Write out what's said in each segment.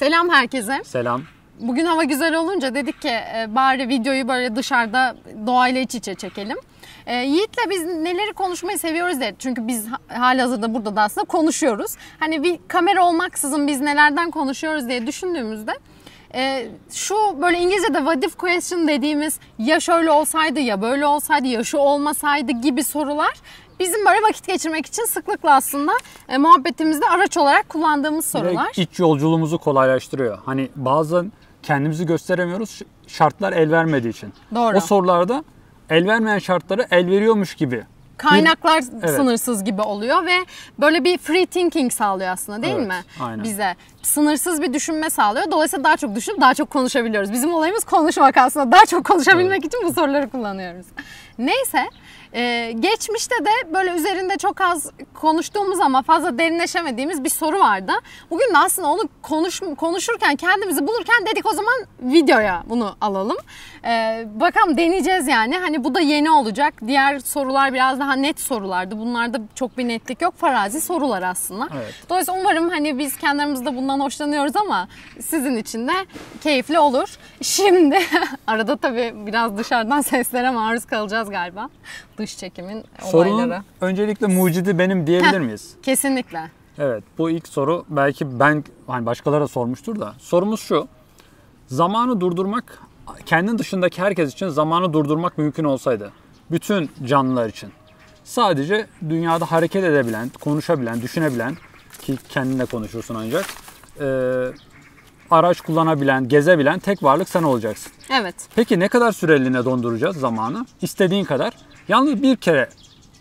Selam herkese. Selam. Bugün hava güzel olunca dedik ki e, bari videoyu böyle dışarıda doğayla iç içe çekelim. E, Yiğit'le biz neleri konuşmayı seviyoruz diye. Çünkü biz hali hazırda burada da aslında konuşuyoruz. Hani bir kamera olmaksızın biz nelerden konuşuyoruz diye düşündüğümüzde e, şu böyle İngilizce'de what if question dediğimiz ya şöyle olsaydı ya böyle olsaydı ya şu olmasaydı gibi sorular bizim böyle vakit geçirmek için sıklıkla aslında e, muhabbetimizde araç olarak kullandığımız sorular. Direkt iç yolculuğumuzu kolaylaştırıyor. Hani bazen kendimizi gösteremiyoruz şartlar el vermediği için. Doğru. O sorularda el vermeyen şartları el veriyormuş gibi. Kaynaklar Evet. sınırsız gibi oluyor ve böyle bir free thinking sağlıyor aslında değil Evet, mi? aynen. Bize sınırsız bir düşünme sağlıyor. Dolayısıyla daha çok düşünüp daha çok konuşabiliyoruz. Bizim olayımız konuşmak aslında. Daha çok konuşabilmek için bu soruları kullanıyoruz. Neyse e, geçmişte de böyle üzerinde çok az konuştuğumuz ama fazla derinleşemediğimiz bir soru vardı. Bugün de aslında onu konuş, konuşurken kendimizi bulurken dedik o zaman videoya bunu alalım. E, bakalım deneyeceğiz yani. Hani bu da yeni olacak. Diğer sorular biraz daha net sorulardı. Bunlarda çok bir netlik yok. Farazi sorular aslında. Evet. Dolayısıyla umarım hani biz kendi aramızda bundan hoşlanıyoruz ama sizin için de keyifli olur. Şimdi arada tabii biraz dışarıdan seslere maruz kalacağız galiba. Dış çekimin Sorunun olayları. öncelikle mucidi benim diyebilir Heh. miyiz? Kesinlikle. Evet bu ilk soru belki ben hani başkaları da sormuştur da sorumuz şu. Zamanı durdurmak kendin dışındaki herkes için zamanı durdurmak mümkün olsaydı bütün canlılar için sadece dünyada hareket edebilen, konuşabilen, düşünebilen ki kendinle konuşursun ancak e, araç kullanabilen, gezebilen tek varlık sen olacaksın. Evet. Peki ne kadar süreliğine donduracağız zamanı? İstediğin kadar. Yalnız bir kere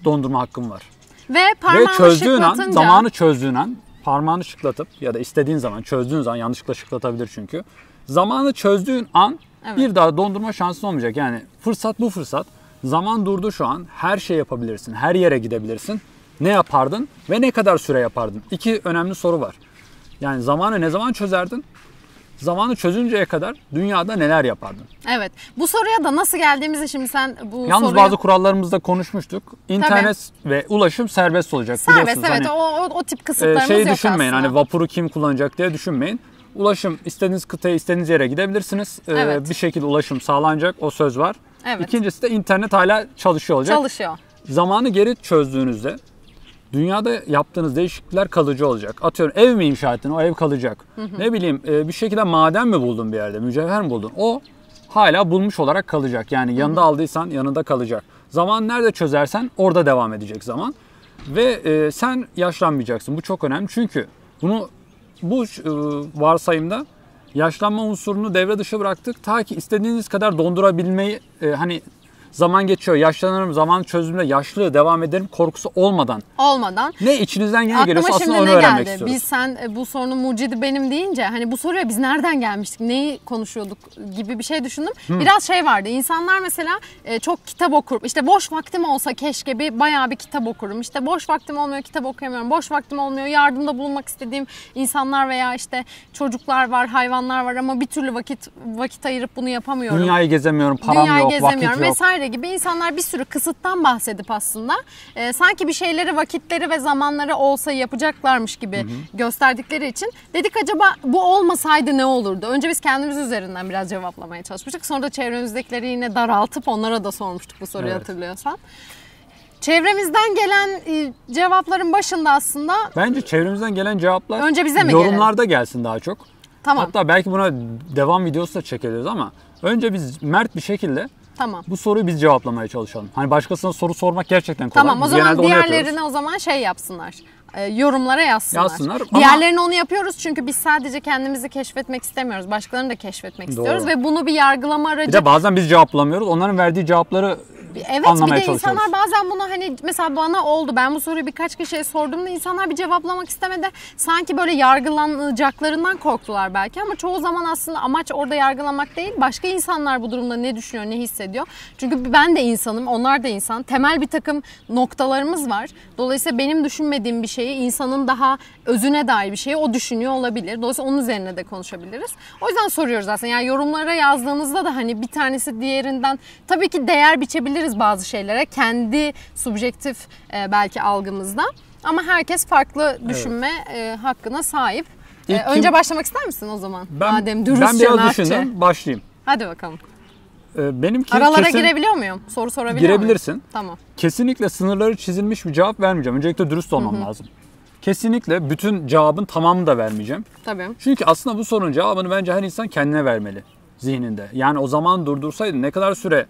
dondurma hakkın var. Ve Ve parmağını çözdüğün an, zamanı çözdüğün an parmağını şıklatıp ya da istediğin zaman çözdüğün zaman yanlışlıkla şıklatabilir çünkü. Zamanı çözdüğün an Evet. bir daha dondurma şansın olmayacak. Yani fırsat bu fırsat. Zaman durdu şu an. Her şey yapabilirsin. Her yere gidebilirsin. Ne yapardın ve ne kadar süre yapardın? İki önemli soru var. Yani zamanı ne zaman çözerdin? Zamanı çözünceye kadar dünyada neler yapardın? Evet. Bu soruya da nasıl geldiğimizi şimdi sen bu Yalnız soruya... bazı kurallarımızda konuşmuştuk. İnternet ve ulaşım serbest olacak. Serbest biliyorsunuz. evet Hani- o, o, o tip Ee, kısıtlarımız şeyi yok düşünmeyin aslında. hani vapuru kim kullanacak diye düşünmeyin. Ulaşım istediğiniz kıtaya istediğiniz yere gidebilirsiniz. Ee, Evet. Bir şekilde ulaşım sağlanacak o söz var. Evet. İkincisi de internet hala çalışıyor olacak. Çalışıyor. Zamanı geri çözdüğünüzde dünyada yaptığınız değişiklikler kalıcı olacak. Atıyorum ev mi inşa ettin o ev kalacak. Ne bileyim e, bir şekilde maden mi buldun bir yerde mücevher mi buldun o hala bulmuş olarak kalacak. Yani yanında aldıysan yanında kalacak. Zaman nerede çözersen orada devam edecek zaman. Ve e, sen yaşlanmayacaksın. Bu çok önemli çünkü bunu bu e, varsayımda yaşlanma unsurunu devre dışı bıraktık. Ta ki istediğiniz kadar dondurabilmeyi e, hani zaman geçiyor, yaşlanırım, zaman çözümde yaşlı devam ederim korkusu olmadan Olmadan ne içinizden Aklıma geliyorsa aslında onu öğrenmek geldi? istiyoruz. Biz sen e, bu sorunun mucidi benim deyince hani bu soruya biz nereden gelmiştik? Neyi konuşuyorduk gibi bir şey düşündüm. Biraz şey vardı. İnsanlar mesela e, çok kitap okur. İşte boş vaktim olsa keşke bir bayağı bir kitap okurum. İşte boş vaktim olmuyor kitap okuyamıyorum. Boş vaktim olmuyor yardımda bulunmak istediğim insanlar veya işte çocuklar var, hayvanlar var ama bir türlü vakit vakit ayırıp bunu yapamıyorum. Dünyayı gezemiyorum, param Dünyayı yok, gezemiyorum vakit yok. vesaire gibi insanlar bir sürü kısıttan bahsedip aslında e, sanki bir şeyleri vakitleri ve zamanları olsa yapacaklarmış gibi gösterdikleri için dedik acaba bu olmasaydı ne olurdu? Önce biz kendimiz üzerinden biraz cevaplamaya çalışmıştık. Sonra da çevremizdekileri yine daraltıp onlara da sormuştuk bu soruyu Evet. hatırlıyorsan. Çevremizden gelen e, cevapların başında aslında Bence çevremizden gelen cevaplar Önce bize mi yorumlarda gelsin daha çok. tamam Hatta belki buna devam videosu da çekeriz ama önce biz mert bir şekilde tamam. bu soruyu biz cevaplamaya çalışalım. Hani başkasına soru sormak gerçekten kolay. Tamam o Biz zaman diğerlerine o zaman şey yapsınlar. e, yorumlara yazsınlar. Yazsınlar ama- Diğerlerini onu yapıyoruz çünkü biz sadece kendimizi keşfetmek istemiyoruz. Başkalarını da keşfetmek Doğru. istiyoruz ve bunu bir yargılama aracı Bir de bazen biz cevaplamıyoruz. Onların verdiği cevapları Evet bir anlamaya de çalışıyoruz. insanlar bazen bunu hani mesela bana oldu. Ben bu soruyu birkaç kişiye sorduğumda insanlar bir cevaplamak istemedi. Sanki böyle yargılanacaklarından korktular belki ama çoğu zaman aslında amaç orada yargılamak değil. Başka insanlar bu durumda ne düşünüyor, ne hissediyor? Çünkü ben de insanım, onlar da insan. Temel bir takım noktalarımız var. Dolayısıyla benim düşünmediğim bir şeyi insanın daha özüne dair bir şeyi o düşünüyor olabilir. Dolayısıyla onun üzerine de konuşabiliriz. O yüzden soruyoruz aslında. Yani yorumlara yazdığınızda da hani bir tanesi diğerinden tabii ki değer biçebiliriz bazı şeylere. Kendi subjektif e, belki algımızda. Ama herkes farklı düşünme e, hakkına sahip. İlk Ee, kim- önce başlamak ister misin o zaman? ben, Madem ben dürüstçe biraz düşündüm. Başlayayım. Hadi bakalım. Ee, benimki Aralara kesin, girebiliyor muyum? Soru sorabiliyor muyum? girebilirsin. Tamam. Kesinlikle sınırları çizilmiş bir cevap vermeyeceğim. Öncelikle dürüst olmam lazım. Kesinlikle bütün cevabın tamamını da vermeyeceğim. Tabii. Çünkü aslında bu sorunun cevabını bence her insan kendine vermeli zihninde. Yani o zaman durdursaydı ne kadar süre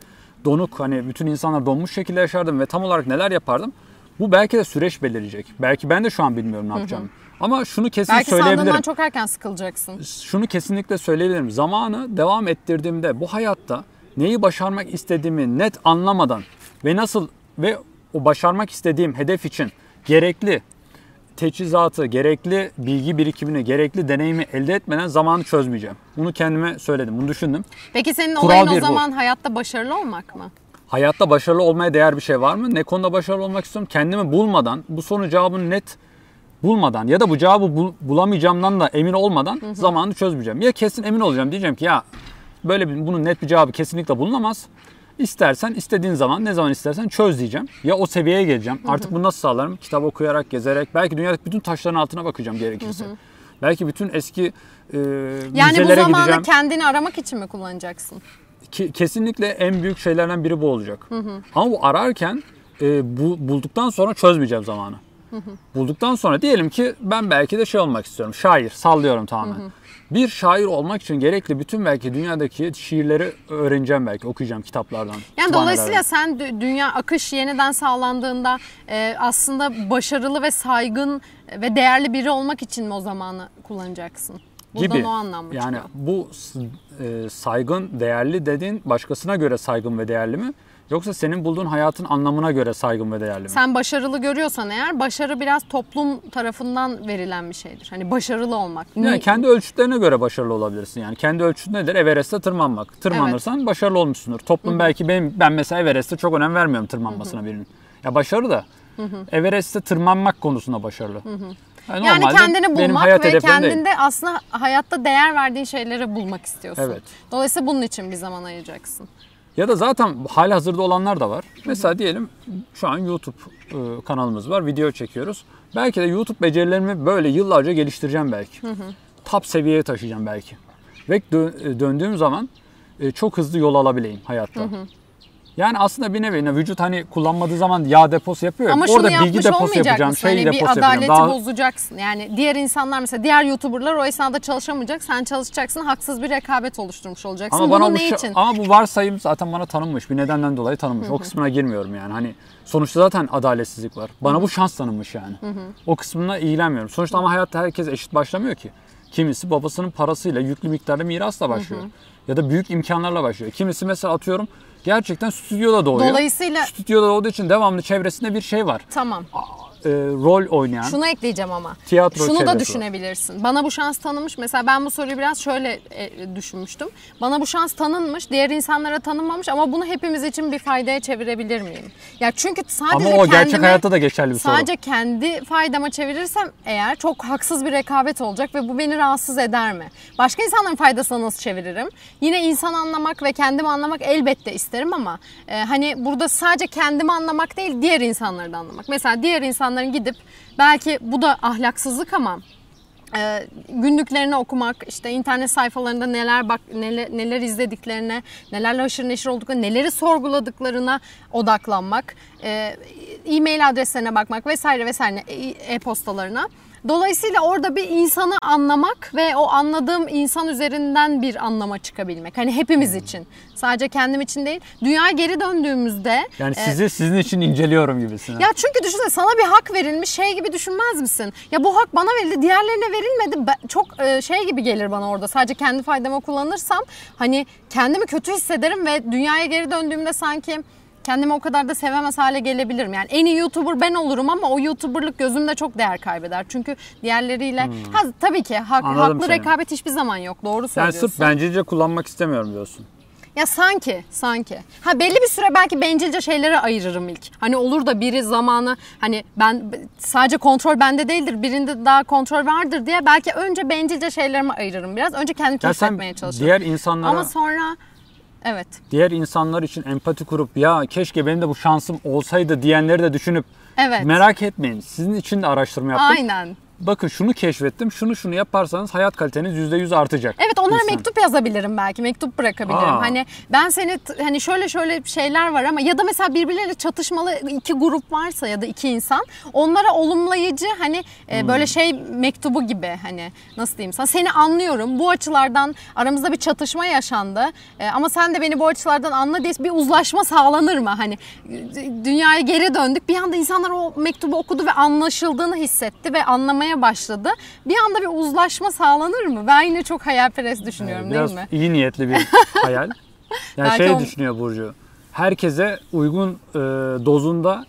donuk hani bütün insanlar donmuş şekilde yaşardım ve tam olarak neler yapardım? Bu belki de süreç belirleyecek. Belki ben de şu an bilmiyorum ne yapacağımı. Ama şunu kesin Belki söyleyebilirim. sandığından çok erken sıkılacaksın. Şunu kesinlikle söyleyebilirim. Zamanı devam ettirdiğimde bu hayatta neyi başarmak istediğimi net anlamadan ve nasıl ve o başarmak istediğim hedef için gerekli teçhizatı, gerekli bilgi birikimini, gerekli deneyimi elde etmeden zamanı çözmeyeceğim. Bunu kendime söyledim, bunu düşündüm. Peki senin Kural olayın o bir bu. zaman hayatta başarılı olmak mı? Hayatta başarılı olmaya değer bir şey var mı? Ne konuda başarılı olmak istiyorum? Kendimi bulmadan, bu sorunun cevabını net bulmadan ya da bu cevabı bul- bulamayacağımdan da emin olmadan zamanı çözmeyeceğim. Ya kesin emin olacağım diyeceğim ki ya böyle bir, bunun net bir cevabı kesinlikle bulunamaz. İstersen istediğin zaman ne zaman istersen çöz diyeceğim. Ya o seviyeye geleceğim. Artık bunu nasıl sağlarım? Kitap okuyarak, gezerek, belki dünyadaki bütün taşların altına bakacağım gerekirse. Belki bütün eski e, Yani bu müzelere zamanı gideceğim. kendini aramak için mi kullanacaksın? Ki- kesinlikle en büyük şeylerden biri bu olacak. Ama bu ararken e, bu, bulduktan sonra çözmeyeceğim zamanı. Bulduktan sonra diyelim ki ben belki de şey olmak istiyorum. Şair, sallıyorum tamamen. Bir şair olmak için gerekli bütün belki dünyadaki şiirleri öğreneceğim belki, okuyacağım kitaplardan. Yani dolayısıyla sen dü- dünya akış yeniden sağlandığında e, aslında başarılı ve saygın ve değerli biri olmak için mi o zamanı kullanacaksın? Buradan gibi. o anlamda yani çıkıyor. bu e, saygın, değerli dediğin başkasına göre saygın ve değerli mi? Yoksa senin bulduğun hayatın anlamına göre saygın ve değerli mi? Sen başarılı görüyorsan eğer başarı biraz toplum tarafından verilen bir şeydir. Hani başarılı olmak. Yani Ni- kendi ölçütlerine göre başarılı olabilirsin. Yani kendi ölçüt nedir? Everest'te tırmanmak. Tırmanırsan başarılı olmuşsundur. Toplum belki benim ben mesela Everest'te çok önem vermiyorum tırmanmasına birinin. Ya başarı da Everest'te tırmanmak konusunda başarılı. Yani, Yani kendini bulmak ve hedeflerim değil. kendinde aslında hayatta değer verdiğin şeyleri bulmak istiyorsun. Evet. Dolayısıyla bunun için bir zaman ayıracaksın. Ya da zaten hali hazırda olanlar da var. Mesela diyelim şu an YouTube e, kanalımız var. Video çekiyoruz. Belki de YouTube becerilerimi böyle yıllarca geliştireceğim belki. Top seviyeye taşıyacağım belki. Ve dö- döndüğüm zaman e, çok hızlı yol alabileyim hayatta. Yani aslında bir nevi vücut hani kullanmadığı zaman yağ deposu yapıyor. ya, Ama Orada şunu bilgi deposu yapacağım, mısın? şey Hani deposu bir yapacağım. adaleti Daha bozacaksın. Yani diğer insanlar mesela diğer YouTuber'lar o esnada çalışamayacak. Sen çalışacaksın. Haksız bir rekabet oluşturmuş olacaksın. Ama Bunu bana bu ne şa- için? ama bu varsayım zaten bana tanınmış. Bir nedenden dolayı tanınmış. O kısmına girmiyorum yani. Hani sonuçta zaten adaletsizlik var. Bana bu şans tanınmış yani. O kısmına ilgilenmiyorum. Sonuçta ama hayatta herkes eşit başlamıyor ki. Kimisi babasının parasıyla yüklü miktarda mirasla başlıyor. Ya da büyük imkanlarla başlıyor. Kimisi mesela atıyorum gerçekten stüdyoda doğuyor. Dolayısıyla Stüdyoda doğduğu için devamlı çevresinde bir şey var. tamam. Ee, rol oynayan. Şunu ekleyeceğim ama. Tiyatro Şunu da var. düşünebilirsin. Bana bu şans tanınmış. Mesela ben bu soruyu biraz şöyle e, düşünmüştüm. Bana bu şans tanınmış, diğer insanlara tanınmamış ama bunu hepimiz için bir faydaya çevirebilir miyim? Ya çünkü sadece Ama o gerçek kendime, hayatta da geçerli bir soru. Sadece kendi faydama çevirirsem eğer çok haksız bir rekabet olacak ve bu beni rahatsız eder mi? Başka insanların faydasına nasıl çeviririm? Yine insan anlamak ve kendimi anlamak elbette isterim ama e, hani burada sadece kendimi anlamak değil diğer insanları da anlamak. Mesela diğer insanların gidip belki bu da ahlaksızlık ama e, günlüklerini okumak, işte internet sayfalarında neler bak neler, neler izlediklerine, nelerle haşır neşir olduklarına, neleri sorguladıklarına odaklanmak, e, e-mail adreslerine bakmak vesaire vesaire e- e-postalarına. Dolayısıyla orada bir insanı anlamak ve o anladığım insan üzerinden bir anlama çıkabilmek. Hani hepimiz için. Sadece kendim için değil. Dünyaya geri döndüğümüzde Yani e, sizi sizin için inceliyorum gibisin. ya çünkü düşünsene sana bir hak verilmiş şey gibi düşünmez misin? Ya bu hak bana verildi diğerlerine verilmedi. Ben- çok e, şey gibi gelir bana orada. Sadece kendi faydama kullanırsam hani kendimi kötü hissederim ve dünyaya geri döndüğümde sanki kendimi o kadar da sevemez hale gelebilirim. Yani en iyi YouTuber ben olurum ama o YouTuber'lık gözümde çok değer kaybeder. Çünkü diğerleriyle ha, tabii ki hak- Anladım haklı seni. rekabet hiçbir zaman yok. Doğru yani söylüyorsun. sırf bencilce kullanmak istemiyorum diyorsun. Ya sanki, sanki. Ha belli bir süre belki bencilce şeylere ayırırım ilk. Hani olur da biri zamanı hani ben sadece kontrol bende değildir. Birinde daha kontrol vardır diye belki önce bencilce şeylerimi ayırırım biraz. Önce kendimi keşfetmeye çalışırım. diğer insanlara Ama sonra evet. diğer insanlar için empati kurup ya keşke benim de bu şansım olsaydı diyenleri de düşünüp Evet. merak etmeyin. Sizin için de araştırma yaptım. Aynen. Bakın şunu keşfettim. Şunu şunu yaparsanız hayat kaliteniz %100 artacak. Evet onlara Lütfen. mektup yazabilirim belki. Mektup bırakabilirim. Aa. Hani ben seni hani şöyle şöyle şeyler var ama ya da mesela birbirleriyle çatışmalı iki grup varsa ya da iki insan onlara olumlayıcı hani e, Hmm. böyle şey mektubu gibi hani nasıl diyeyim sana seni anlıyorum. Bu açılardan aramızda bir çatışma yaşandı. E, ama sen de beni bu açılardan anla diye bir uzlaşma sağlanır mı? Hani e, dünyaya geri döndük. Bir anda insanlar o mektubu okudu ve anlaşıldığını hissetti ve anlamaya başladı. Bir anda bir uzlaşma sağlanır mı? Ben yine çok hayalperest düşünüyorum Biraz değil mi? iyi niyetli bir hayal. Yani Belki şey on- düşünüyor Burcu. Herkese uygun e, dozunda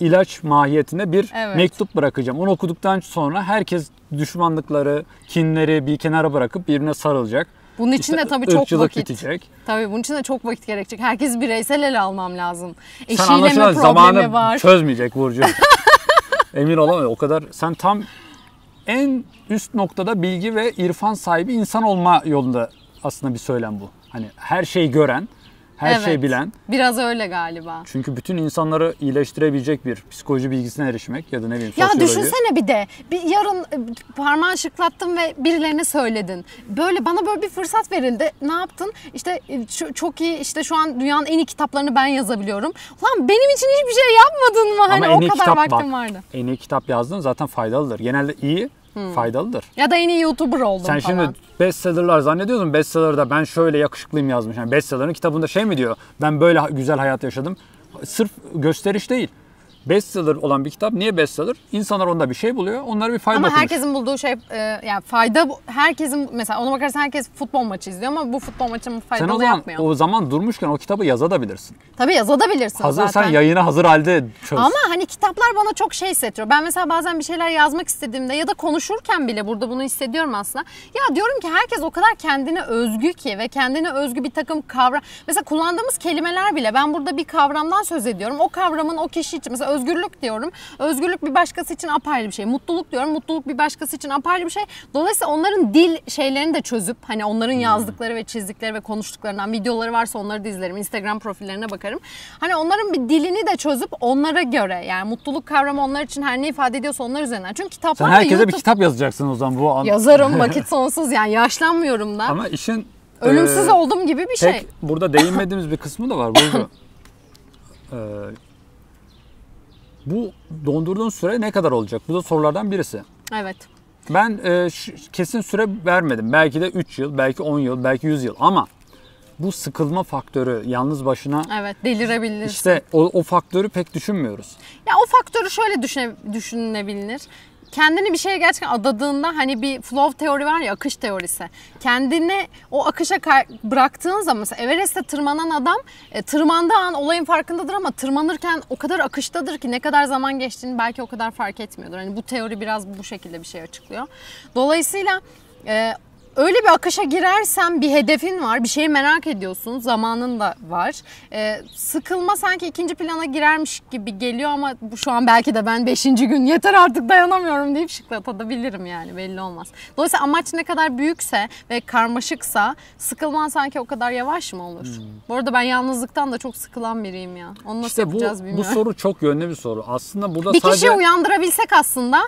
ilaç mahiyetinde bir Evet. mektup bırakacağım. Onu okuduktan sonra herkes düşmanlıkları, kinleri bir kenara bırakıp birbirine sarılacak. Bunun için İşte de tabii çok vakit. bitecek. Tabii bunun için de çok vakit gerekecek. Herkes bireysel ele almam lazım. Sen Eşiyle mi problemi zamanı var? çözmeyecek Burcu. Emin olamıyorum. O kadar sen tam en üst noktada bilgi ve irfan sahibi insan olma yolunda aslında bir söylem bu. Hani her şeyi gören, her Evet. şeyi bilen. Biraz öyle galiba. Çünkü bütün insanları iyileştirebilecek bir psikoloji bilgisine erişmek ya da ne bileyim Ya düşünsene bir de bir yarın e, parmağın şıklattın ve birilerine söyledin. Böyle bana böyle bir fırsat verildi. Ne yaptın? İşte e, çok iyi işte şu an dünyanın en iyi kitaplarını ben yazabiliyorum. Lan benim için hiçbir şey yapmadın mı? Hani Ama en o iyi kadar kitap vaktim bak, vardı. En iyi kitap yazdığın zaten faydalıdır. Genelde iyi, faydalıdır. Ya da en iyi YouTuber oldum Sen falan. şimdi bestsellerlar zannediyorsun. Bestseller'da ben şöyle yakışıklıyım yazmış. Yani bestseller'ın kitabında şey mi diyor? Ben böyle güzel hayat yaşadım. Sırf gösteriş değil. Bestseller olan bir kitap niye bestseller? İnsanlar onda bir şey buluyor. Onlara bir fayda Ama dokunmuş. herkesin bulduğu şey e, yani fayda herkesin mesela ona bakarsan herkes futbol maçı izliyor ama bu futbol maçını Sen faydalı o zaman yapmıyor. o zaman durmuşken o kitabı yazabilirsin. Tabii yazabilirsin Hazır zaten. sen yayına hazır halde çöz. Ama hani kitaplar bana çok şey hissettiriyor. Ben mesela bazen bir şeyler yazmak istediğimde ya da konuşurken bile burada bunu hissediyorum aslında. Ya diyorum ki herkes o kadar kendine özgü ki ve kendine özgü bir takım kavram. Mesela kullandığımız kelimeler bile ben burada bir kavramdan söz ediyorum. O kavramın o kişi için mesela özgürlük diyorum. Özgürlük bir başkası için apayrı bir şey. Mutluluk diyorum. Mutluluk bir başkası için apayrı bir şey. Dolayısıyla onların dil şeylerini de çözüp hani onların yazdıkları ve çizdikleri ve konuştuklarından videoları varsa onları da izlerim. Instagram profillerine bakarım. Hani onların bir dilini de çözüp onlara göre yani mutluluk kavramı onlar için her ne ifade ediyorsa onlar üzerinden. Çünkü kitaplar sen herkese YouTube... bir kitap yazacaksın o zaman bu an. Yazarım vakit sonsuz yani yaşlanmıyorum da. Ama işin Ölümsüz e, oldum gibi bir şey. Tek burada değinmediğimiz bir kısmı da var Burcu. Ee, bu dondurduğun süre ne kadar olacak? Bu da sorulardan birisi. Evet. Ben e, kesin süre vermedim. Belki de 3 yıl, belki 10 yıl, belki 100 yıl ama bu sıkılma faktörü yalnız başına Evet delirebilirsin. işte o, o faktörü pek düşünmüyoruz. Ya o faktörü şöyle düşüne, düşünülebilir. Kendini bir şeye gerçekten adadığında hani bir flow teori var ya akış teorisi. Kendini o akışa bıraktığın zaman mesela Everest'te tırmanan adam e, tırmandığı an olayın farkındadır ama tırmanırken o kadar akıştadır ki ne kadar zaman geçtiğini belki o kadar fark etmiyordur. Hani bu teori biraz bu şekilde bir şey açıklıyor. Dolayısıyla e, Öyle bir akışa girersen bir hedefin var, bir şeyi merak ediyorsun, zamanın da var. Ee, sıkılma sanki ikinci plana girermiş gibi geliyor ama bu şu an belki de ben beşinci gün yeter artık dayanamıyorum deyip şıklatabilirim yani belli olmaz. Dolayısıyla amaç ne kadar büyükse ve karmaşıksa sıkılman sanki o kadar yavaş mı olur? Bu arada ben yalnızlıktan da çok sıkılan biriyim ya. Onu nasıl İşte bu, yapacağız bu bilmiyorum. soru çok yönlü bir soru. Aslında burada bir sadece... kişiyi uyandırabilsek aslında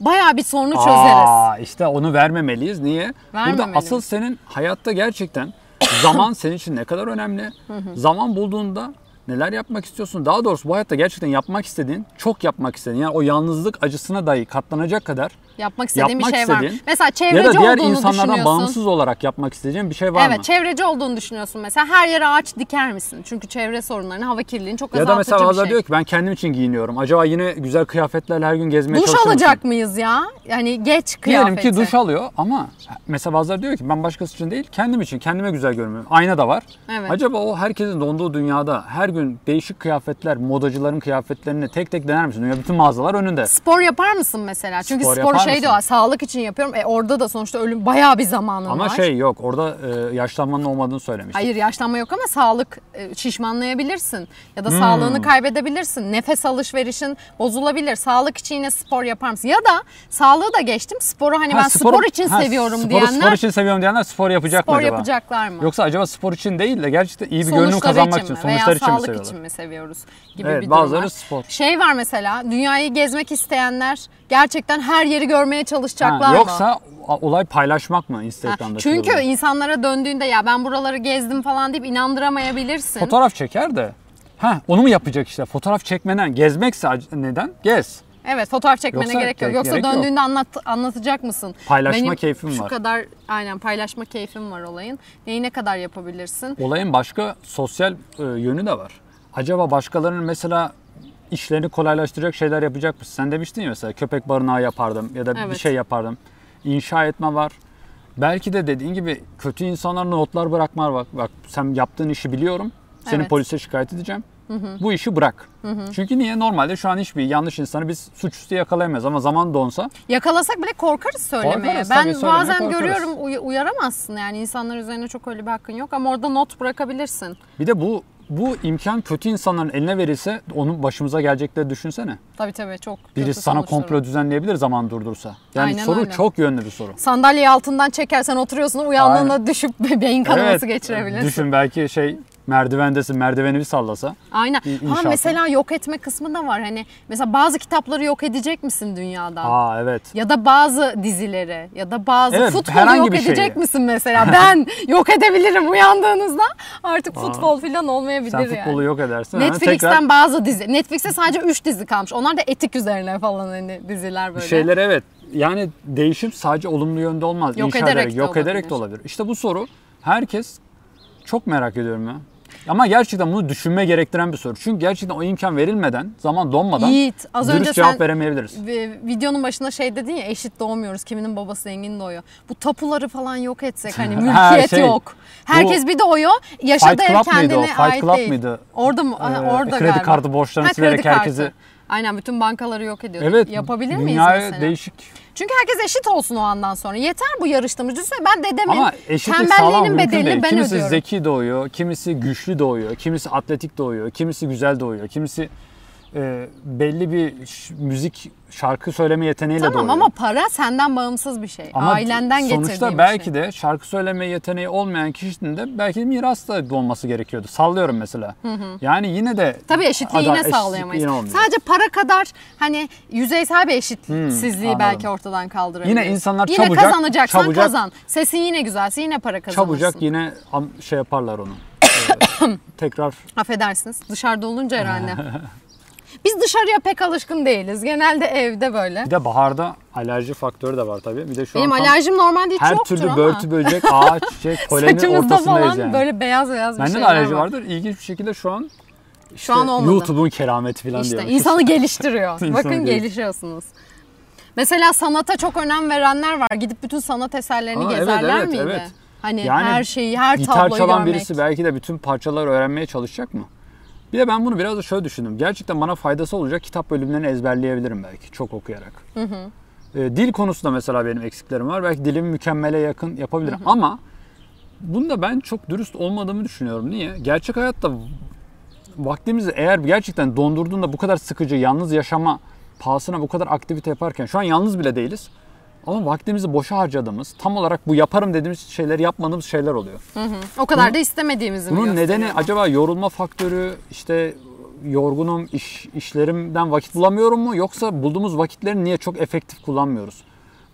bayağı bir sorunu çözeriz. Aa, işte onu vermemeliyiz. Niye? Burada asıl senin hayatta gerçekten zaman senin için ne kadar önemli. zaman bulduğunda neler yapmak istiyorsun? Daha doğrusu bu hayatta gerçekten yapmak istediğin, çok yapmak istediğin yani o yalnızlık acısına dahi katlanacak kadar Yapmak istediğin yapmak bir şey var. istediğin Mesela ya çevreci da diğer olduğunu insanlardan bağımsız olarak yapmak isteyeceğin bir şey var evet, mı? çevreci olduğunu düşünüyorsun mesela. Her yere ağaç diker misin? Çünkü çevre sorunlarını, hava kirliliğini çok Ya da azaltıcı mesela bir bazıları şey. diyor ki ben kendim için giyiniyorum. Acaba yine güzel kıyafetlerle her gün gezmeye Duş çalışıyor musun? alacak mıyız ya? Yani geç kıyafeti. Diyelim ki duş alıyor ama mesela bazıları diyor ki ben başkası için değil kendim için kendime güzel görünüyorum. Ayna da var. Evet. Acaba o herkesin donduğu dünyada her gün değişik kıyafetler, modacıların kıyafetlerini tek tek dener misin? Dünya bütün mağazalar önünde. Spor yapar mısın mesela? Çünkü Spor yapar şey mısın? diyorlar, sağlık için yapıyorum. E orada da sonuçta ölüm bayağı bir zamanın Ama var. şey yok orada e, yaşlanmanın olmadığını söylemiş. Hayır yaşlanma yok ama sağlık e, şişmanlayabilirsin ya da Hmm. sağlığını kaybedebilirsin. Nefes alışverişin bozulabilir. Sağlık için yine spor yapar mısın? Ya da sağlığı da geçtim. Sporu hani Ha, ben sporu- spor için ha, seviyorum sporu diyenler spor için seviyorum diyenler spor yapacak spor mı acaba? yapacaklar mı? Yoksa acaba spor için değil de gerçekten iyi bir görünüm kazanmak için için, mi? sonuçlar Veya için mi sağlık seviyorlar? için mi seviyoruz gibi Evet, bir durum bazıları var. spor. Şey var mesela dünyayı gezmek isteyenler gerçekten her yeri görmeye Ha, çalışacaklar mı? yoksa olay paylaşmak mı Ha, Instagram'da? Çünkü şurada? insanlara döndüğünde ya ben buraları gezdim falan deyip inandıramayabilirsin. fotoğraf çeker de. Ha onu mu yapacak işte? Fotoğraf çekmeden gezmekse neden? Gez. Evet fotoğraf çekmene Yoksa gerek yok. Yoksa gerek yok. döndüğünde anlat anlatacak mısın? Paylaşma Benim keyfim şu var. kadar aynen paylaşma keyfim var olayın. Neyi ne kadar yapabilirsin? Olayın başka sosyal e, yönü de var. Acaba başkalarının mesela işlerini kolaylaştıracak şeyler yapacak mısın? Sen demiştin ya mesela köpek barınağı yapardım ya da bir Evet. şey yapardım. İnşa etme var. Belki de dediğin gibi kötü insanlar notlar bırakma var. Bak, bak sen yaptığın işi biliyorum. Seni Evet. polise şikayet edeceğim. Bu işi bırak. Çünkü niye? Normalde şu an hiçbir yanlış insanı biz suçüstü yakalayamayız ama zaman donsa Yakalasak bile korkarız söylemeye. Korkarız, ben tabii, bazen korkarız. görüyorum uy- uyaramazsın yani insanlar üzerine çok öyle bir hakkın yok ama orada not bırakabilirsin. bir de bu bu imkan kötü insanların eline verilse onun başımıza gelecekleri düşünsene. Tabii tabii çok Biri kötü sana sonuçları. komplo düzenleyebilir zaman durdursa. Yani Aynen soru öyle. çok yönlü bir soru. Sandalyeyi altından çekersen oturuyorsun uyandığında düşüp beyin kanaması geçirebilirsin. Düşün belki şey merdivendesin merdiveni bir sallasa. Aynen. İnşaatı. mesela yok etme kısmı da var. Hani mesela bazı kitapları yok edecek misin dünyadan? Aa evet. Ya da bazı dizileri ya da bazı Evet, futbolu yok bir şeyi. edecek misin mesela? Ben yok edebilirim uyandığınızda. Artık futbol falan olmayabilir Sen yani. futbolu yok edersin. Netflix'ten tekrar bazı dizi. Netflix'te sadece 3 dizi kalmış. Onlar da etik üzerine falan hani diziler böyle. şeyler evet. Yani değişim sadece olumlu yönde olmaz. Yok İnşa ederek ederek, de yok ederek de olabilir. olabilir. İşte bu soru herkes çok merak ediyorum ya. Ama gerçekten bunu düşünme gerektiren bir soru. Çünkü gerçekten o imkan verilmeden, zaman donmadan Yiğit az dürüst önce cevap sen veremeyebiliriz. vi- videonun başında şey dedin ya eşit doğmuyoruz. Kiminin babası zengin doğuyor. Bu tapuları falan yok etsek hani Ha, mülkiyet şey, yok. Herkes bir doğuyor. Yaşadığı Fight ev kendine o? Fight ait Club değil. mıydı? Orada mı? Ee, orada kredi galiba. kartı borçlarını Ha, silerek kredi kartı. Aynen bütün bankaları yok ediyor. Evet. Yapabilir miyiz mesela? değişik. Çünkü herkes eşit olsun o andan sonra. Yeter bu yarıştığımız. Düşünsene ben dedemin Ama eşitlik sağlam mümkün bedelini değil. ben Kimisi ödüyorum. zeki doğuyor, kimisi güçlü doğuyor, kimisi atletik doğuyor, kimisi güzel doğuyor, kimisi e, belli bir müzik şarkı söyleme yeteneğiyle Tamam doğuyor. ama para senden bağımsız bir şey. Ama Ailenden getirdiğin sonuçta bir belki şey. de şarkı söyleme yeteneği olmayan kişinin de belki miras da olması gerekiyordu. Sallıyorum mesela. Yani yine de Tabii eşitliği yine sağlayamayız. yine olmuyor. Sadece para kadar hani yüzeysel bir eşitsizliği anladım. belki ortadan kaldırabiliriz. Yine insanlar yine çabucak- kazanacaksan çabucak- kazan. Sesin yine güzelse yine para kazanırsın. çabucak yine şey yaparlar onu. Ee, tekrar Affedersiniz dışarıda olunca herhalde. Biz dışarıya pek alışkın değiliz. Genelde evde böyle. bir de baharda alerji faktörü de var tabii. Bir de şu Benim an tam alerjim normalde hiç her yoktur türlü ama. börtü böcek, ağaç, çiçek, polenin Saçımızda ortasındayız falan yani. böyle beyaz beyaz bir Bende de şeyler alerji var. vardır. İlginç bir şekilde şu an Şu an olmadı. YouTube'un kerameti falan İşte diyormuşuz. insanı geliştiriyor. İnsanı Bakın geliştiriyor. gelişiyorsunuz. Mesela sanata çok önem verenler var. Gidip bütün sanat eserlerini Aa, evet, gezerler evet, miydi? evet. Hani Yani her şeyi, her Gitar tabloyu çalan görmek. birisi belki de bütün parçaları öğrenmeye çalışacak mı? Bir de ben bunu biraz da şöyle düşündüm. Gerçekten bana faydası olacak kitap bölümlerini ezberleyebilirim belki çok okuyarak. Ee, dil konusunda mesela benim eksiklerim var. Belki dilimi mükemmele yakın yapabilirim. Ama bunda ben çok dürüst olmadığımı düşünüyorum. Niye? Gerçek hayatta vaktimizi eğer gerçekten dondurduğunda bu kadar sıkıcı, yalnız yaşama pahasına bu kadar aktivite yaparken şu an yalnız bile değiliz. Ama vaktimizi boşa harcadığımız, tam olarak bu yaparım dediğimiz şeyleri yapmadığımız şeyler oluyor. O kadar Bunun- da istemediğimizi mi Bunun nedeni acaba yorulma faktörü, işte yorgunum, iş, işlerimden vakit bulamıyorum mu? Yoksa bulduğumuz vakitleri niye çok efektif kullanmıyoruz?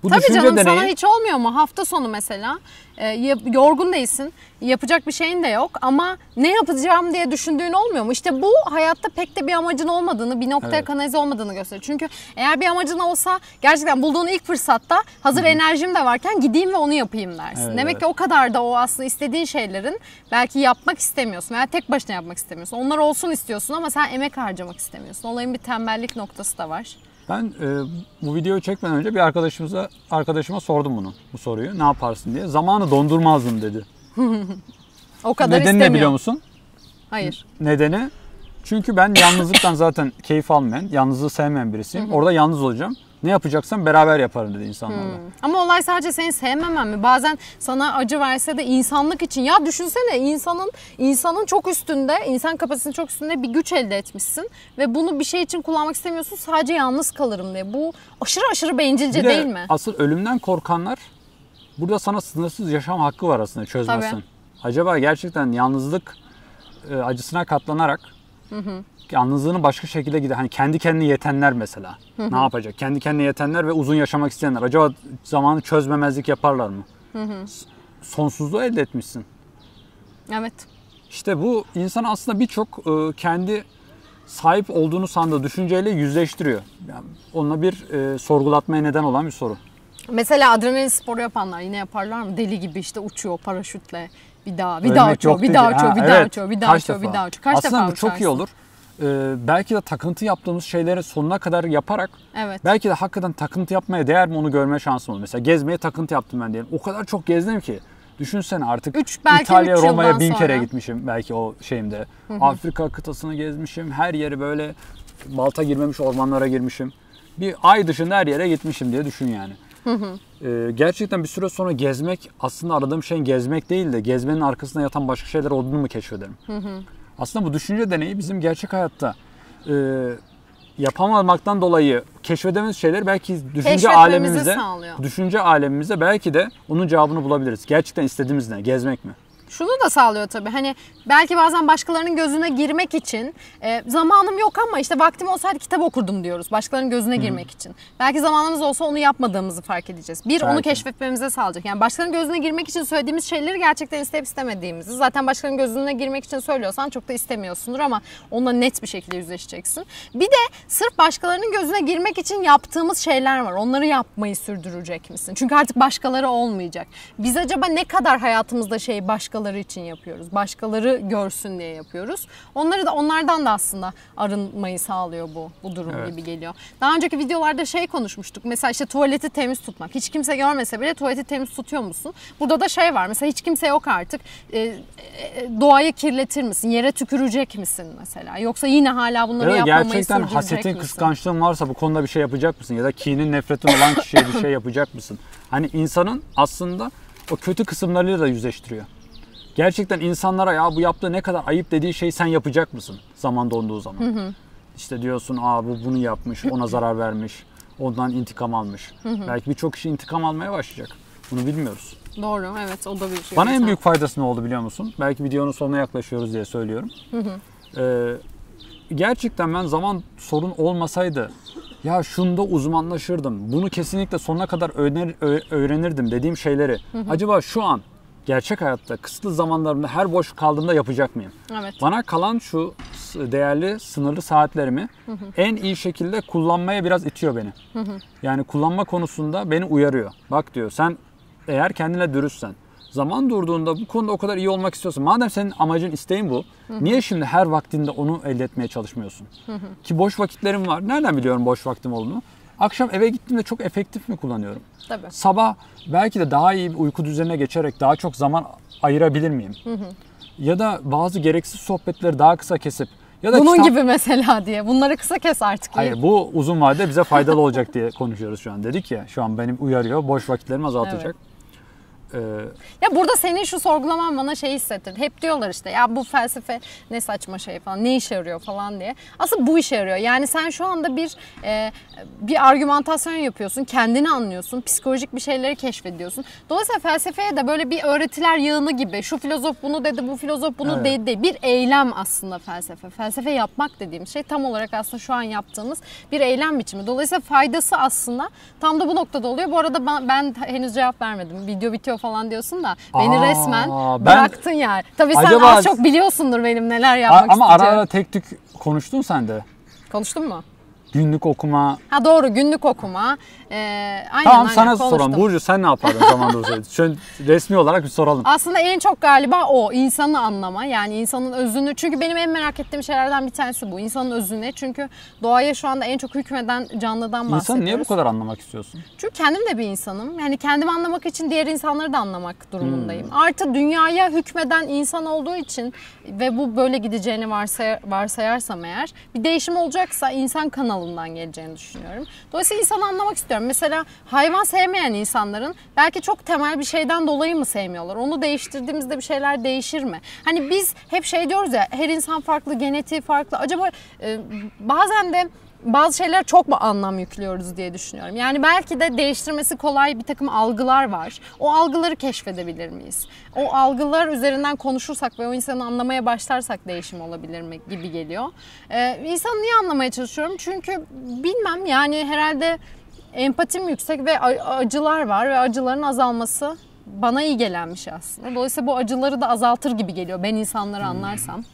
Bu Tabii canım deneyi sana hiç olmuyor mu? Hafta sonu mesela e, yorgun değilsin, yapacak bir şeyin de yok ama ne yapacağım diye düşündüğün olmuyor mu? İşte bu hayatta pek de bir amacın olmadığını, bir noktaya Evet. kanalize olmadığını gösteriyor. Çünkü eğer bir amacın olsa gerçekten bulduğun ilk fırsatta hazır enerjim de varken gideyim ve onu yapayım dersin. Evet, Demek evet. ki o kadar da o aslında istediğin şeylerin belki yapmak istemiyorsun veya tek başına yapmak istemiyorsun. Onlar olsun istiyorsun ama sen emek harcamak istemiyorsun. Olayın bir tembellik noktası da var. Ben e, bu videoyu çekmeden önce bir arkadaşımıza arkadaşıma sordum bunu bu soruyu. Ne yaparsın diye. Zamanı dondurmazdım dedi. O kadar Nedeni ne istemiyor. biliyor musun? Hayır. Nedeni çünkü ben yalnızlıktan zaten keyif almayan, yalnızlığı sevmeyen birisiyim. Orada yalnız olacağım. Ne yapacaksam beraber yaparım dedi insanlarla. Ama olay sadece seni sevmemen mi? Bazen sana acı verse de insanlık için. Ya düşünsene insanın insanın çok üstünde, insan kapasitesinin çok üstünde bir güç elde etmişsin. Ve bunu bir şey için kullanmak istemiyorsun. Sadece yalnız kalırım diye. Bu aşırı aşırı bencilce Bir de değil mi? Asıl ölümden korkanlar burada sana sınırsız yaşam hakkı var aslında çözmezsen. Tabii. Acaba gerçekten yalnızlık e, acısına katlanarak Yalnızlığını başka şekilde gider. Hani kendi kendine yetenler mesela. Ne yapacak? Kendi kendine yetenler ve uzun yaşamak isteyenler. Acaba zamanı çözmemezlik yaparlar mı? Sonsuzluğu elde etmişsin. Evet. İşte bu insan aslında birçok e, kendi sahip olduğunu sandığı düşünceyle yüzleştiriyor. Yani onunla bir e, sorgulatmaya neden olan bir soru. Mesela adrenalin sporu yapanlar yine yaparlar mı? Deli gibi işte uçuyor paraşütle. Bir daha, bir daha Ölmek uçuyor, yok bir daha Ha, uçuyor, bir daha uçuyor, bir daha uçuyor, bir daha uçuyor. Kaç Aslında defa bu çok iyi olur. Ee, belki de takıntı yaptığımız şeyleri sonuna kadar yaparak Evet. belki de hakikaten takıntı yapmaya değer mi onu görme şansım olur. Mesela gezmeye takıntı yaptım ben diyelim. O kadar çok gezdim ki. Düşünsene artık Üç, İtalya, Roma'ya bin kere sonra. gitmişim belki o şeyimde. Afrika kıtasını gezmişim. Her yeri böyle balta girmemiş ormanlara girmişim. Bir ay dışında her yere gitmişim diye düşün yani. Ee, gerçekten bir süre sonra gezmek aslında aradığım şeyin gezmek değil de gezmenin arkasında yatan başka şeyler olduğunu mu keşfederim? Aslında bu düşünce deneyi bizim gerçek hayatta e, yapamamaktan dolayı keşfedemediğimiz şeyler belki düşünce alemimize sağlıyor. düşünce alemimize belki de onun cevabını bulabiliriz. Gerçekten istediğimiz ne? Gezmek mi? Şunu da sağlıyor tabii. Hani belki bazen başkalarının gözüne girmek için e, zamanım yok ama işte vaktim olsaydı kitap okurdum diyoruz. Başkalarının gözüne girmek için. Belki zamanımız olsa onu yapmadığımızı fark edeceğiz. Bir onu Belki. keşfetmemize sağlayacak. Yani başkalarının gözüne girmek için söylediğimiz şeyleri gerçekten isteyip istemediğimizi. Zaten başkalarının gözüne girmek için söylüyorsan çok da istemiyorsundur ama onunla net bir şekilde yüzleşeceksin. Bir de sırf başkalarının gözüne girmek için yaptığımız şeyler var. Onları yapmayı sürdürecek misin? Çünkü artık başkaları olmayacak. Biz acaba ne kadar hayatımızda şey başkaları için yapıyoruz? Başkaları görsün diye yapıyoruz. Onları da onlardan da aslında arınmayı sağlıyor bu bu durum Evet. gibi geliyor. Daha önceki videolarda şey konuşmuştuk. Mesela işte tuvaleti temiz tutmak. Hiç kimse görmese bile tuvaleti temiz tutuyor musun? Burada da şey var. Mesela hiç kimse yok artık. Ee, e, doğayı kirletir misin? Yere tükürecek misin mesela? Yoksa yine hala bunları da yapmamayı gerçekten hasetin, misin? kıskançlığın varsa bu konuda bir şey yapacak mısın? Ya da kinin, nefretin olan kişiye bir şey yapacak mısın? Hani insanın aslında o kötü kısımlarıyla da yüzleştiriyor. Gerçekten insanlara ya bu yaptığı ne kadar ayıp dediği şeyi sen yapacak mısın zaman donduğu zaman? İşte diyorsun aa bu bunu yapmış, ona zarar vermiş, ondan intikam almış. Belki birçok kişi intikam almaya başlayacak. Bunu bilmiyoruz. Doğru evet o da bir şey. Bana en büyük faydası ne oldu biliyor musun? Belki videonun sonuna yaklaşıyoruz diye söylüyorum. Ee, gerçekten ben zaman sorun olmasaydı ya şunda uzmanlaşırdım. Bunu kesinlikle sonuna kadar öğrenir, ö- öğrenirdim dediğim şeyleri. Acaba şu an gerçek hayatta kısıtlı zamanlarımda her boş kaldığımda yapacak mıyım? Evet. Bana kalan şu değerli sınırlı saatlerimi en iyi şekilde kullanmaya biraz itiyor beni. Yani kullanma konusunda beni uyarıyor. Bak diyor sen eğer kendine dürüstsen, zaman durduğunda bu konuda o kadar iyi olmak istiyorsun. Madem senin amacın, isteğin bu. Niye şimdi her vaktinde onu elde etmeye çalışmıyorsun? Ki boş vakitlerim var. Nereden biliyorum boş vaktim olduğunu? Akşam eve gittiğimde çok efektif mi kullanıyorum? Tabii. Sabah belki de daha iyi bir uyku düzenine geçerek daha çok zaman ayırabilir miyim? Ya da bazı gereksiz sohbetleri daha kısa kesip ya da Bunun kitap- gibi mesela diye. Bunları kısa kes artık. Hayır bu uzun vadede bize faydalı olacak diye konuşuyoruz şu an. Dedik ya şu an benim uyarıyor. Boş vakitlerimi azaltacak. Ee, Ya burada senin şu sorgulaman bana şey hissettirdi. Hep diyorlar işte ya bu felsefe ne saçma şey falan, ne işe yarıyor falan diye. Aslında bu işe yarıyor. Yani sen şu anda bir e, bir argümantasyon yapıyorsun, kendini anlıyorsun, psikolojik bir şeyleri keşfediyorsun. Dolayısıyla felsefeye de böyle bir öğretiler yığını gibi şu filozof bunu dedi, bu filozof bunu Evet. dedi. Bir eylem aslında felsefe. Felsefe yapmak dediğim şey tam olarak aslında şu an yaptığımız bir eylem biçimi. Dolayısıyla faydası aslında tam da bu noktada oluyor. Bu arada ben, ben henüz cevap vermedim. Video bitiyor falan diyorsun da beni Aa, resmen ben- bıraktın yani. Tabii sen Acaba- az çok biliyorsundur benim neler yapmak ama ara isteyeceğimi. ara tek tük konuştun sen de. Konuştun mu? Günlük okuma. Ha doğru günlük okuma. Ee, aynen, tamam aynen, sana konuştum. soralım. Burcu sen ne yapardın zaman dursaydı? Şöyle resmi olarak bir soralım. Aslında en çok galiba o insanı anlama yani insanın özünü çünkü benim en merak ettiğim şeylerden bir tanesi bu insanın özüne çünkü doğaya şu anda en çok hükmeden canlıdan bahsediyoruz. İnsanı niye bu kadar anlamak istiyorsun? Çünkü kendim de bir insanım. Yani kendimi anlamak için diğer insanları da anlamak durumundayım. Hmm. Artı dünyaya hükmeden insan olduğu için ve bu böyle gideceğini varsay- varsayarsam eğer bir değişim olacaksa insan kanalından geleceğini düşünüyorum. Dolayısıyla insanı anlamak istiyorum. Mesela hayvan sevmeyen insanların belki çok temel bir şeyden dolayı mı sevmiyorlar? Onu değiştirdiğimizde bir şeyler değişir mi? Hani biz hep şey diyoruz ya her insan farklı, genetiği farklı. Acaba e, bazen de bazı şeyler çok mu anlam yüklüyoruz diye düşünüyorum. Yani belki de değiştirmesi kolay bir takım algılar var. O algıları keşfedebilir miyiz? O algılar üzerinden konuşursak ve o insanı anlamaya başlarsak değişim olabilir mi gibi geliyor. Ee, insanı niye anlamaya çalışıyorum? Çünkü bilmem yani herhalde empatim yüksek ve acılar var ve acıların azalması bana iyi gelen bir şey aslında. Dolayısıyla bu acıları da azaltır gibi geliyor ben insanları anlarsam.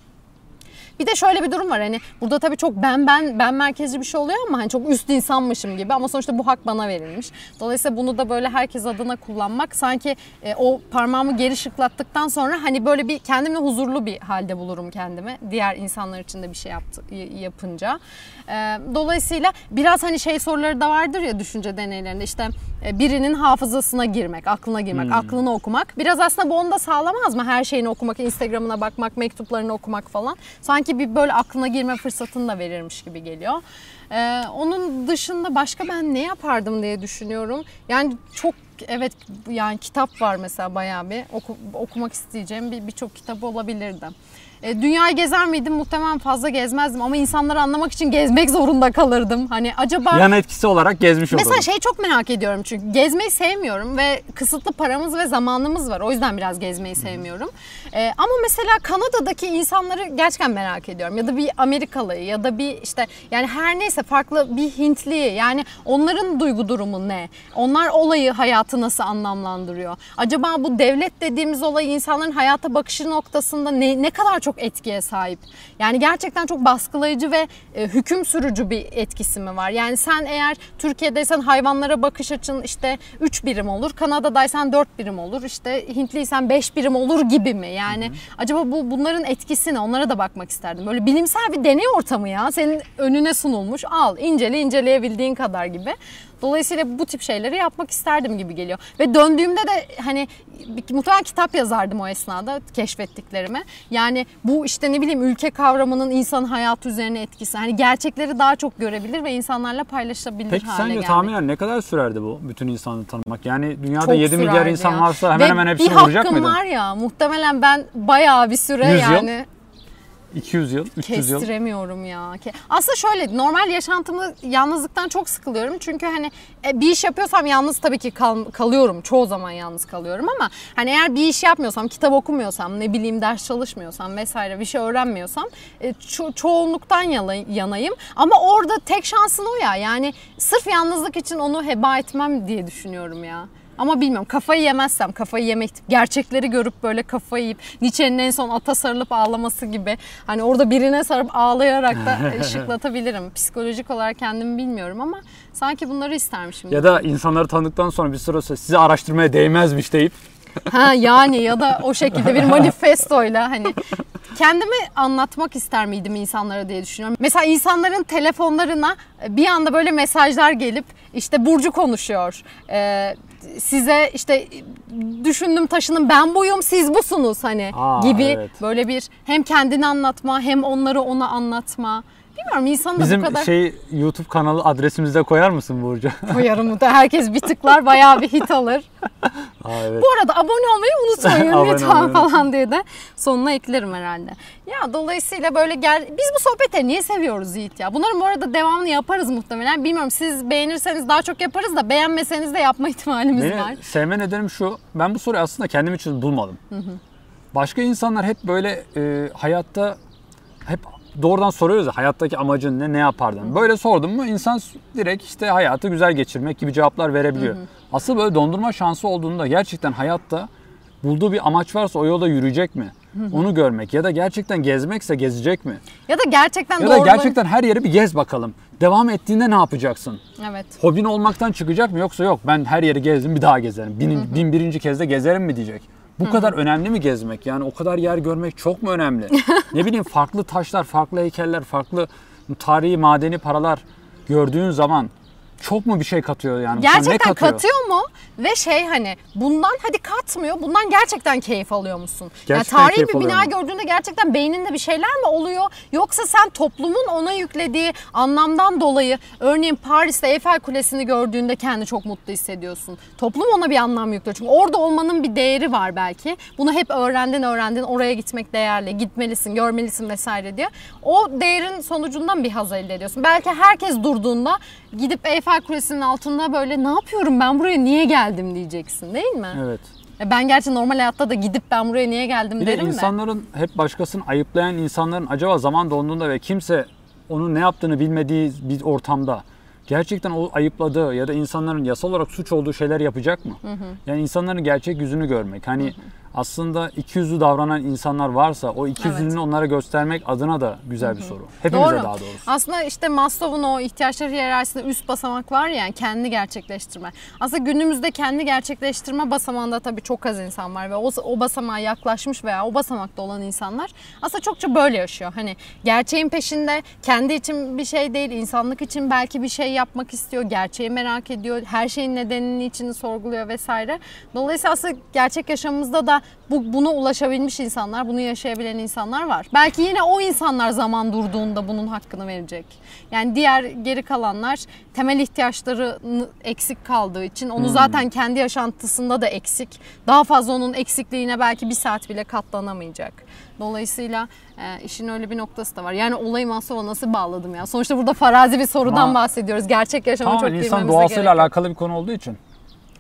Bir de şöyle bir durum var hani burada tabii çok ben ben ben merkezci bir şey oluyor ama hani çok üst insanmışım gibi ama sonuçta bu hak bana verilmiş. Dolayısıyla bunu da böyle herkes adına kullanmak sanki e, o parmağımı geri şıklattıktan sonra hani böyle bir kendimle huzurlu bir halde bulurum kendimi. Diğer insanlar için de bir şey yaptı, yapınca. E, dolayısıyla biraz hani şey soruları da vardır ya düşünce deneylerinde işte e, birinin hafızasına girmek, aklına girmek, hmm. aklını okumak. Biraz aslında bu onu da sağlamaz mı? Her şeyini okumak, Instagram'ına bakmak, mektuplarını okumak falan. Sanki bir böyle aklına girme fırsatını da verirmiş gibi geliyor. Ee, onun dışında başka ben ne yapardım diye düşünüyorum. Yani çok evet yani kitap var mesela bayağı bir oku, okumak isteyeceğim bir birçok kitap olabilirdi. E, dünyayı gezer miydim? Muhtemelen fazla gezmezdim ama insanları anlamak için gezmek zorunda kalırdım. Hani acaba... Yan etkisi olarak gezmiş olurdum. Mesela şey çok merak ediyorum çünkü gezmeyi sevmiyorum ve kısıtlı paramız ve zamanımız var. O yüzden biraz gezmeyi sevmiyorum. E, ama mesela Kanada'daki insanları gerçekten merak ediyorum. Ya da bir Amerikalıyı ya da bir işte yani her neyse farklı bir Hintliyi yani onların duygu durumu ne? Onlar olayı hayatı nasıl anlamlandırıyor? Acaba bu devlet dediğimiz olay insanların hayata bakışı noktasında ne, ne kadar çok etkiye sahip. Yani gerçekten çok baskılayıcı ve e, hüküm sürücü bir etkisi mi var? Yani sen eğer Türkiye'deysen hayvanlara bakış açın işte 3 birim olur. Kanada'daysan 4 birim olur. İşte Hintliysen 5 birim olur gibi mi? Yani hı hı. acaba bu bunların etkisi ne? Onlara da bakmak isterdim. Böyle bilimsel bir deney ortamı ya. Senin önüne sunulmuş. Al incele inceleyebildiğin kadar gibi. Dolayısıyla bu tip şeyleri yapmak isterdim gibi geliyor. Ve döndüğümde de hani muhtemelen kitap yazardım o esnada keşfettiklerimi. Yani bu işte ne bileyim ülke kavramının insan hayatı üzerine etkisi. Hani gerçekleri daha çok görebilir ve insanlarla paylaşabilir Peki hale sence gelmek. tahminen ne kadar sürerdi bu bütün insanı tanımak? Yani dünyada çok 7 milyar insan ya. varsa hemen ve hemen hepsini vuracak mıydın? Bir hakkım var ya muhtemelen ben bayağı bir süre 100 yani. Yıl? 200 yıl, 300 yıl. Kestiremiyorum ya. Aslında şöyle normal yaşantımda yalnızlıktan çok sıkılıyorum. Çünkü hani e, bir iş yapıyorsam yalnız tabii ki kal, kalıyorum. Çoğu zaman yalnız kalıyorum ama hani eğer bir iş yapmıyorsam, kitap okumuyorsam, ne bileyim ders çalışmıyorsam vesaire bir şey öğrenmiyorsam e, ço- çoğunluktan yanayım. Ama orada tek şansın o ya. Yani sırf yalnızlık için onu heba etmem diye düşünüyorum ya. Ama bilmiyorum kafayı yemezsem, kafayı yemek, gerçekleri görüp böyle kafayı yiyip Nietzsche'nin en son ata sarılıp ağlaması gibi hani orada birine sarıp ağlayarak da ışıklatabilirim. Psikolojik olarak kendimi bilmiyorum ama sanki bunları istermişim. Ya da insanları tanıdıktan sonra bir süre sonra sizi araştırmaya değmezmiş deyip ha yani ya da o şekilde bir manifestoyla hani kendimi anlatmak ister miydim insanlara diye düşünüyorum. Mesela insanların telefonlarına bir anda böyle mesajlar gelip işte Burcu konuşuyor. Ee, size işte düşündüm taşının ben buyum siz busunuz hani Aa, gibi evet. böyle bir hem kendini anlatma hem onları ona anlatma. Bilmiyorum insan da Bizim bu kadar... şey YouTube kanalı adresimizde koyar mısın Burcu? Koyarım da herkes bir tıklar bayağı bir hit alır. Aa, evet. Bu arada abone olmayı unutmayın lütfen falan diye de sonuna eklerim herhalde. Ya dolayısıyla böyle gel biz bu sohbeti niye seviyoruz Yiğit ya? Bunların bu arada devamını yaparız muhtemelen. Bilmiyorum siz beğenirseniz daha çok yaparız da beğenmeseniz de yapma ihtimalimiz Beni var. sevme nedenim şu. Ben bu soruyu aslında kendim için bulmadım. Hı hı. Başka insanlar hep böyle e, hayatta hep doğrudan soruyoruz ya hayattaki amacın ne, ne yapardın? Böyle sordum mu insan direkt işte hayatı güzel geçirmek gibi cevaplar verebiliyor. Hı hı. Asıl böyle dondurma şansı olduğunda gerçekten hayatta bulduğu bir amaç varsa o yolda yürüyecek mi? Onu görmek ya da gerçekten gezmekse gezecek mi? Ya da gerçekten Ya da gerçekten her yeri bir gez bakalım. Devam ettiğinde ne yapacaksın? Evet. Hobin olmaktan çıkacak mı yoksa yok ben her yeri gezdim bir daha gezerim. Bin, bin birinci kez de gezerim mi diyecek. Bu Hı-hı. kadar önemli mi gezmek? Yani o kadar yer görmek çok mu önemli? ne bileyim farklı taşlar, farklı heykeller, farklı tarihi madeni paralar gördüğün zaman çok mu bir şey katıyor yani? Sana ne Gerçekten katıyor? katıyor mu? Ve şey hani bundan hadi katmıyor. Bundan gerçekten keyif alıyor musun? Gerçekten ya tarihi bir bina alıyorum. gördüğünde gerçekten beyninde bir şeyler mi oluyor? Yoksa sen toplumun ona yüklediği anlamdan dolayı örneğin Paris'te Eiffel Kulesi'ni gördüğünde kendi çok mutlu hissediyorsun. Toplum ona bir anlam yüklüyor. Çünkü orada olmanın bir değeri var belki. Bunu hep öğrendin öğrendin. Oraya gitmek değerli. Gitmelisin, görmelisin vesaire diye. O değerin sonucundan bir haz elde ediyorsun. Belki herkes durduğunda gidip Eiffel Kulesi'nin altında böyle ne yapıyorum ben buraya niye geldim diyeceksin değil mi? Evet. Ben gerçi normal hayatta da gidip ben buraya niye geldim Bir de derim de. insanların hep başkasını ayıplayan insanların acaba zaman donduğunda ve kimse onun ne yaptığını bilmediği bir ortamda gerçekten o ayıpladığı ya da insanların yasal olarak suç olduğu şeyler yapacak mı? Yani insanların gerçek yüzünü görmek. Hani aslında iki yüzlü davranan insanlar varsa o iki Evet. onlara göstermek adına da güzel bir soru. Hepimize Doğru. daha doğrusu. Aslında işte Maslow'un o ihtiyaçları hiyerarşisinde üst basamak var ya yani kendi gerçekleştirme. Aslında günümüzde kendi gerçekleştirme basamağında tabii çok az insan var ve o, o basamağa yaklaşmış veya o basamakta olan insanlar aslında çokça böyle yaşıyor. Hani gerçeğin peşinde kendi için bir şey değil, insanlık için belki bir şey yapmak istiyor, gerçeği merak ediyor, her şeyin nedenini içini sorguluyor vesaire. Dolayısıyla aslında gerçek yaşamımızda da bu, buna ulaşabilmiş insanlar, bunu yaşayabilen insanlar var. Belki yine o insanlar zaman durduğunda bunun hakkını verecek. Yani diğer geri kalanlar temel ihtiyaçları eksik kaldığı için onu zaten kendi yaşantısında da eksik. Daha fazla onun eksikliğine belki bir saat bile katlanamayacak. Dolayısıyla e, işin öyle bir noktası da var. Yani olayı Maslow'a nasıl bağladım ya? Sonuçta burada farazi bir sorudan Ama bahsediyoruz. Gerçek yaşamı çok Tamamen insan bilmemize doğasıyla gerek yok. alakalı bir konu olduğu için.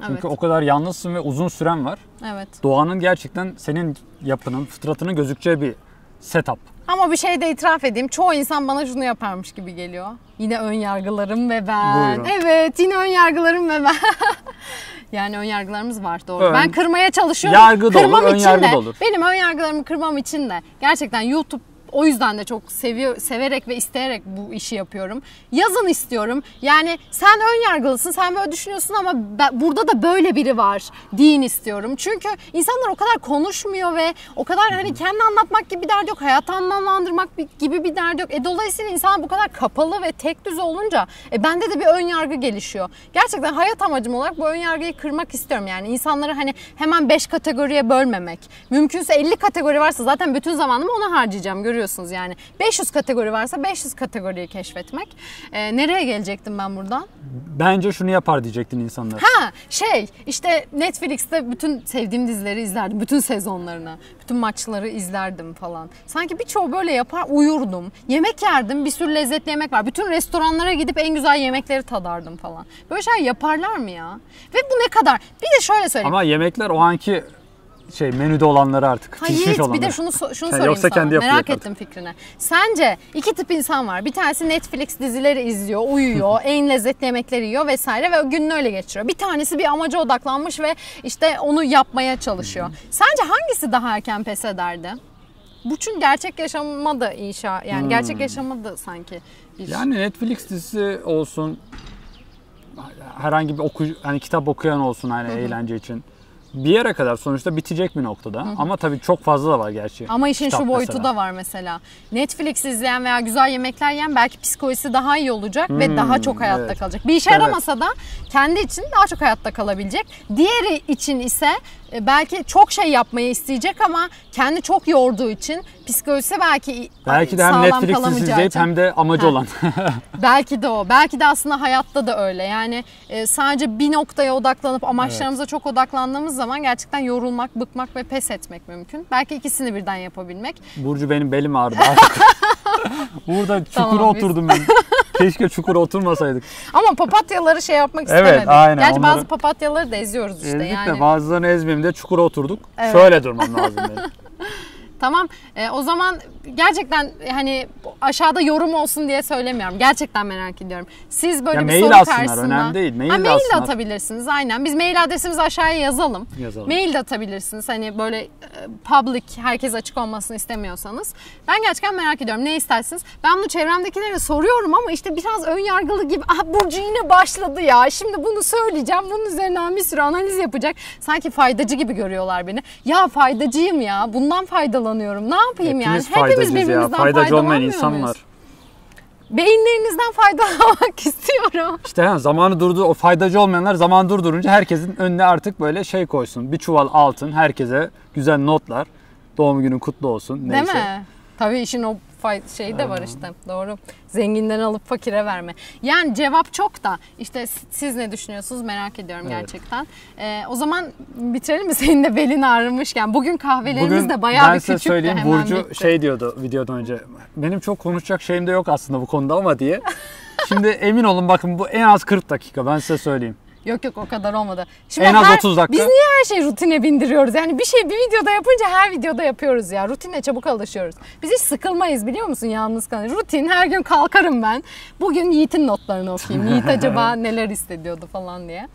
Çünkü Evet. o kadar yalnızsın ve uzun süren var. Evet. Doğanın gerçekten senin yapının, fıtratının gözükeceği bir setup. Ama bir şey de itiraf edeyim. Çoğu insan bana şunu yaparmış gibi geliyor. Yine ön yargılarım ve ben. Buyurun. Evet yine ön yargılarım ve ben. yani ön yargılarımız var doğru. Ön- ben kırmaya çalışıyorum. Yargı da olur, Kırmam ön için yargı de, da olur. Benim ön yargılarımı kırmam için de gerçekten YouTube o yüzden de çok seviyor, severek ve isteyerek bu işi yapıyorum. Yazın istiyorum. Yani sen ön yargılısın, sen böyle düşünüyorsun ama ben- burada da böyle biri var deyin istiyorum. Çünkü insanlar o kadar konuşmuyor ve o kadar hani kendi anlatmak gibi bir derdi yok. Hayatı anlamlandırmak gibi bir derdi yok. E, dolayısıyla insan bu kadar kapalı ve tek düz olunca e, bende de bir ön yargı gelişiyor. Gerçekten hayat amacım olarak bu ön yargıyı kırmak istiyorum. Yani insanları hani hemen 5 kategoriye bölmemek. Mümkünse 50 kategori varsa zaten bütün zamanımı ona harcayacağım görüyorsunuz yani. 500 kategori varsa 500 kategoriyi keşfetmek. E, nereye gelecektim ben buradan? Bence şunu yapar diyecektin insanlar. Ha şey işte Netflix'te bütün sevdiğim dizileri izlerdim. Bütün sezonlarını. Bütün maçları izlerdim falan. Sanki birçoğu böyle yapar uyurdum. Yemek yerdim. Bir sürü lezzetli yemek var. Bütün restoranlara gidip en güzel yemekleri tadardım falan. Böyle şey yaparlar mı ya? Ve bu ne kadar? Bir de şöyle söyleyeyim. Ama yemekler o anki şey menüde olanları artık. Ha pişmiş olanları. bir de şunu şunu sorayım yoksa sana. kendi yapacak Merak artık. ettim fikrini. Sence iki tip insan var. Bir tanesi Netflix dizileri izliyor, uyuyor, en lezzetli yemekleri yiyor vesaire ve gününü öyle geçiriyor. Bir tanesi bir amaca odaklanmış ve işte onu yapmaya çalışıyor. Sence hangisi daha erken pes ederdi? Bu çünkü gerçek yaşama da inşa yani gerçek yaşama da sanki bir Yani Netflix dizisi olsun herhangi bir oku hani kitap okuyan olsun hani eğlence için. Bir yere kadar sonuçta bitecek bir noktada. Ama tabii çok fazla da var gerçi. Ama işin Kitap şu boyutu mesela. da var mesela. Netflix izleyen veya güzel yemekler yiyen belki psikolojisi daha iyi olacak ve daha çok hayatta Hmm, evet. kalacak. Bir işe Evet. yaramasa da kendi için daha çok hayatta kalabilecek. Diğeri için ise belki çok şey yapmayı isteyecek ama kendi çok yorduğu için psikolojisi belki Belki de hem sağlam Netflix kalamayacağı dizisi izleyip için- hem de amacı Ha. olan. Belki de o. Belki de aslında hayatta da öyle. Yani e, sadece bir noktaya odaklanıp amaçlarımıza çok odaklandığımız zaman gerçekten yorulmak, bıkmak ve pes etmek mümkün. Belki ikisini birden yapabilmek. Burcu benim belim ağrıdı artık. Burada çukura Tamam, biz- oturdum ben. Keşke çukura oturmasaydık. Ama papatyaları şey yapmak Evet, istemedik. aynen, Gerçi bazı onları- papatyaları da eziyoruz işte Ezdik yani. de bazılarını ezmeyeyim de çukura oturduk. Evet. Şöyle durmam lazım benim. Tamam e, o zaman gerçekten hani aşağıda yorum olsun diye söylemiyorum. Gerçekten merak ediyorum. Siz böyle Ya bir mail soru atsınlar, önemli değil. Mail ha, mail atsınlar. atabilirsiniz aynen. Biz mail adresimizi aşağıya yazalım. Yazalım. Mail de atabilirsiniz. Hani böyle e, public herkes açık olmasını istemiyorsanız. Ben gerçekten merak ediyorum. Ne istersiniz? Ben bunu çevremdekilere soruyorum ama işte biraz ön yargılı gibi. Ah Burcu yine başladı ya. Şimdi bunu söyleyeceğim. Bunun üzerinden bir sürü analiz yapacak. Sanki faydacı gibi görüyorlar beni. Ya faydacıyım ya. Bundan faydalanıyorum. Ne yapayım yani? Hepimiz faydacıyız ya. Faydacı olmayan insan muyuz? beyinlerinizden faydalanmak istiyorum. İşte ha, zamanı durdu o faydacı olmayanlar zaman durdurunca herkesin önüne artık böyle şey koysun. Bir çuval altın herkese güzel notlar. Doğum günün kutlu olsun. Neyse. Değil mi? Tabii işin o şeyi de var işte. Doğru. Zenginden alıp fakire verme. Yani cevap çok da işte siz ne düşünüyorsunuz merak ediyorum Evet. gerçekten. Ee, o zaman bitirelim mi senin de belin ağrımışken? Bugün kahvelerimiz Bugün de bayağı bir küçüktü söyleyeyim hemen Burcu bitti. şey diyordu videodan önce. Benim çok konuşacak şeyim de yok aslında bu konuda ama diye. Şimdi emin olun bakın bu en az 40 dakika ben size söyleyeyim. Yok yok o kadar olmadı. Şimdi En az her- 30 dakika. Biz niye her şeyi rutine bindiriyoruz? Yani bir şey bir videoda yapınca her videoda yapıyoruz ya. Rutine çabuk alışıyoruz. Biz hiç sıkılmayız biliyor musun yalnız kalınca. Rutin her gün kalkarım ben. Bugün Yiğit'in notlarını okuyayım. Yiğit acaba neler hissediyordu falan diye.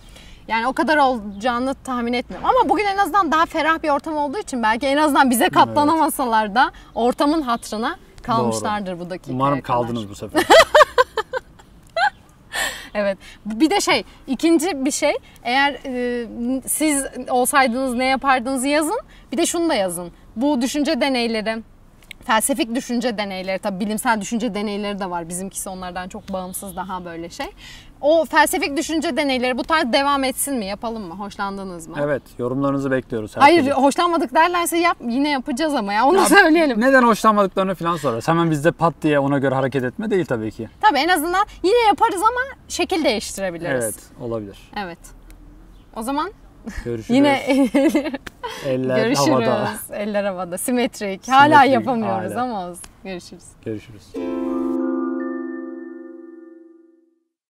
Yani o kadar olacağını tahmin etmiyorum. Ama bugün en azından daha ferah bir ortam olduğu için belki en azından bize katlanamasalar da ortamın hatrına kalmışlardır bu dakikaya Umarım kadar. kaldınız bu sefer. Evet. Bir de şey, ikinci bir şey. Eğer e, siz olsaydınız ne yapardınız yazın. Bir de şunu da yazın. Bu düşünce deneyleri, felsefik düşünce deneyleri, tabii bilimsel düşünce deneyleri de var. Bizimkisi onlardan çok bağımsız daha böyle şey. O felsefik düşünce deneyleri bu tarz devam etsin mi? Yapalım mı? Hoşlandınız mı? evet yorumlarınızı bekliyoruz. Hayır, herkesin. hoşlanmadık derlerse yap yine yapacağız ama ya onu söyleyelim. Neden hoşlanmadıklarını falan sorarız. Hemen bizde pat diye ona göre hareket etme değil tabii ki. Tabii en azından yine yaparız ama şekil değiştirebiliriz. Evet olabilir. Evet. O zaman Görüşürüz. yine Eller Görüşürüz. havada. Eller havada. Simetrik. Hala Simetrik, yapamıyoruz hala. ama olsun. Görüşürüz. Görüşürüz.